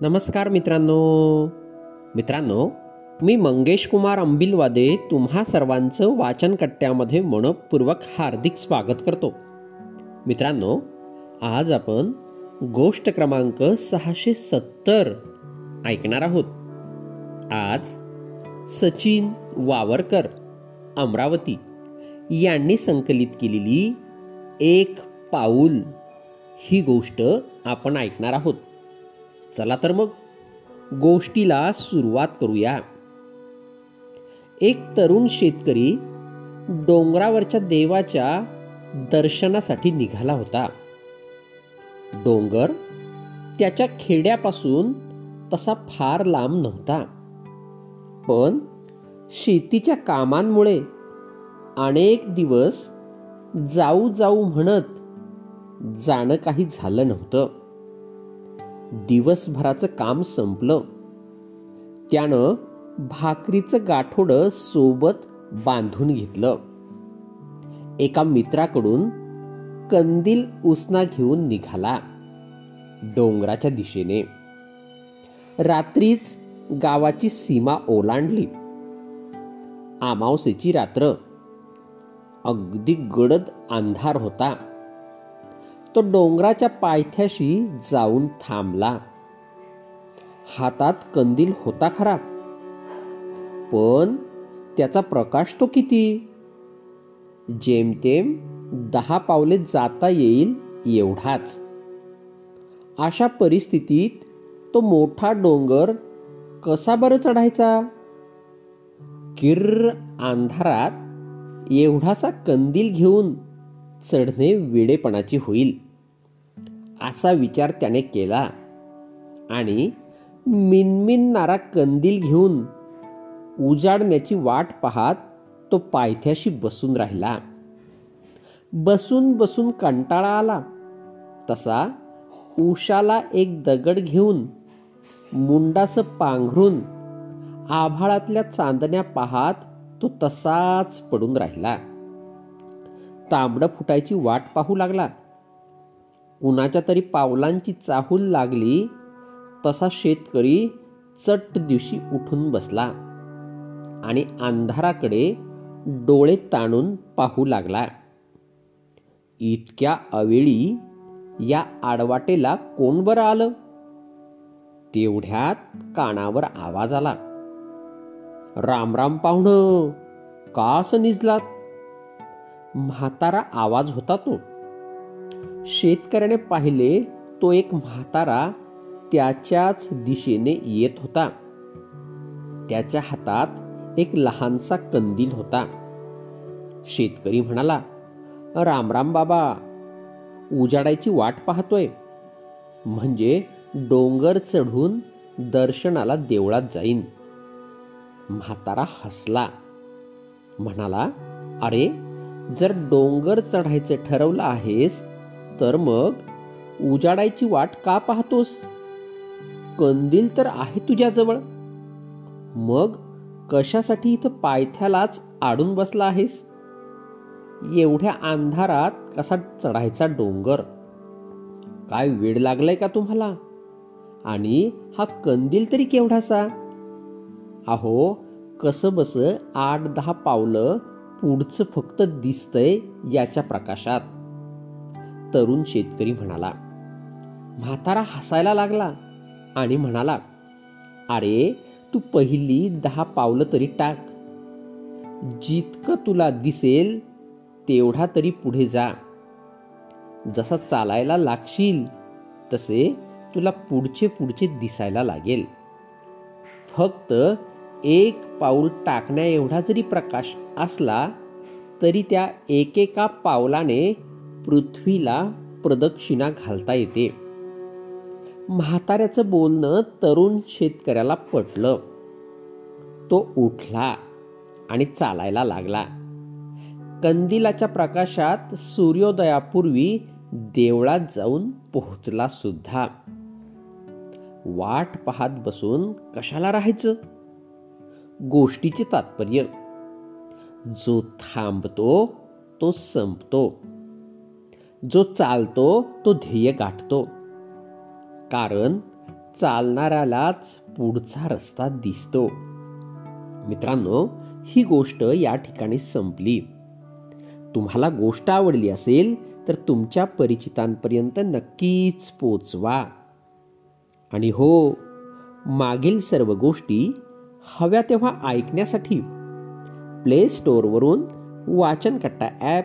नमस्कार मित्रांनो. मित्रांनो मी मंगेश कुमार अंबिलवादे तुम्हा सर्वांचं वाचनकट्ट्यामध्ये मनपूर्वक हार्दिक स्वागत करतो. मित्रांनो आज आपण गोष्ट क्रमांक सहाशे सत्तर ऐकणार आहोत. आज सचिन वावरकर अमरावती यांनी संकलित केलेली एक पाऊल ही गोष्ट आपण ऐकणार आहोत. चला तर मग गोष्टीला सुरुवात करूया. एक तरुण शेतकरी डोंगरावरच्या देवाच्या दर्शनासाठी निघाला होता. डोंगर त्याच्या खेड्यापासून तसा फार लांब नव्हता. पण शेतीच्या कामांमुळे अनेक दिवस जाऊ जाऊ म्हणत जाणं काही झालं नव्हतं. दिवसभराचं काम संपलं. त्यानं भाकरीचं गाठोडं सोबत बांधून घेतलं. एका मित्राकडून कंदील उसना घेऊन निघाला डोंगराच्या दिशेने. रात्रीच गावाची सीमा ओलांडली. अमावसेची रात्र. अगदी गडद अंधार होता. तो डोंगराच्या पायथ्याशी जाऊन थांबला. हातात कंदील होता खरा. पण त्याचा प्रकाश तो किती? जेमतेम दहा पावले जाता येईल एवढाच. अशा परिस्थितीत तो मोठा डोंगर कसा बरं चढायचा? किर्र अंधारात एवढासा कंदील घेऊन चढणे वेडेपणाची होईल. असा विचार त्याने केला. आणि मिनमिनणारा कंदील घेऊन उजाडण्याची वाट पाहत तो पायथ्याशी बसून राहिला. बसून बसून कंटाळा आला. तसा उशाला एक दगड घेऊन मुंडास पांघरून आभाळातल्या चांदण्या पाहात तो तसाच पडून राहिला. तांबडं फुटायची वाट पाहू लागला. कुणाच्या तरी पावलांची चाहूल लागली तसा शेतकरी चट्ट दिवशी उठून बसला आणि अंधाराकडे डोळे ताणून पाहू लागला. इतक्या अवेळी या आडवाटेला कोण बरं आलं? तेवढ्यात कानावर आवाज आला. रामराम पाहुणं का असं निजलात? म्हातारा आवाज होता तो. शेतकऱ्याने पाहिले तो एक म्हातारा त्याच्याच दिशेने येत होता. त्याच्या हातात एक लहानसा कंदील होता. शेतकरी म्हणाला राम राम बाबा उजाडायची वाट पाहतोय. म्हणजे डोंगर चढून दर्शनाला देवळात जाईन. म्हातारा हसला. म्हणाला अरे जर डोंगर चढायचं ठरवलं आहेस तर मग उजाडायची वाट का पाहतोस? कंदील तर आहे तुझ्याजवळ. मग कशासाठी इथं पायथ्यालाच आडून बसला आहेस? एवढ्या अंधारात कसा चढायचा डोंगर? काय वेळ लागलाय का तुम्हाला? आणि हा कंदील तरी केवढासा? अहो कसं बस आठ दहा पावलं पुढचं फक्त दिसतंय याच्या प्रकाशात. तरुण शेतकरी म्हणाला म्हातारा हसायला लागला. आणि म्हणाला अरे तू पहिली दहा पावलं तरी टाक. जितकं तुला दिसेल तेवढा तरी पुढे जा. जसा चालायला लागशील तसे तुला पुढचे पुढचे दिसायला लागेल. फक्त एक पाऊल टाकण्या एवढा जरी प्रकाश असला तरी त्या एकेका पावलाने पृथ्वीला प्रदक्षिणा घालता येते. म्हाताऱ्याचं बोलणं तरुण शेतकऱ्याला पटलं. तो उठला आणि चालायला लागला. कंदिलाच्या प्रकाशात सूर्योदयापूर्वी देवळात जाऊन पोहोचला सुद्धा. वाट पाहत बसून कशाला राहायचं? गोष्टीचे तात्पर्य. जो थांबतो तो संपतो. जो चालतो तो ध्येय गाठतो. कारण चालणाऱ्यालाच पुढचा रस्ता दिसतो. मित्रांनो ही गोष्ट या ठिकाणी संपली. तुम्हाला गोष्ट आवडली असेल तर तुमच्या परिचितांपर्यंत नक्कीच पोचवा. आणि हो मागील सर्व गोष्टी हव्या तेव्हा ऐकण्यासाठी प्ले स्टोअरवरून वाचनकट्टा ॲप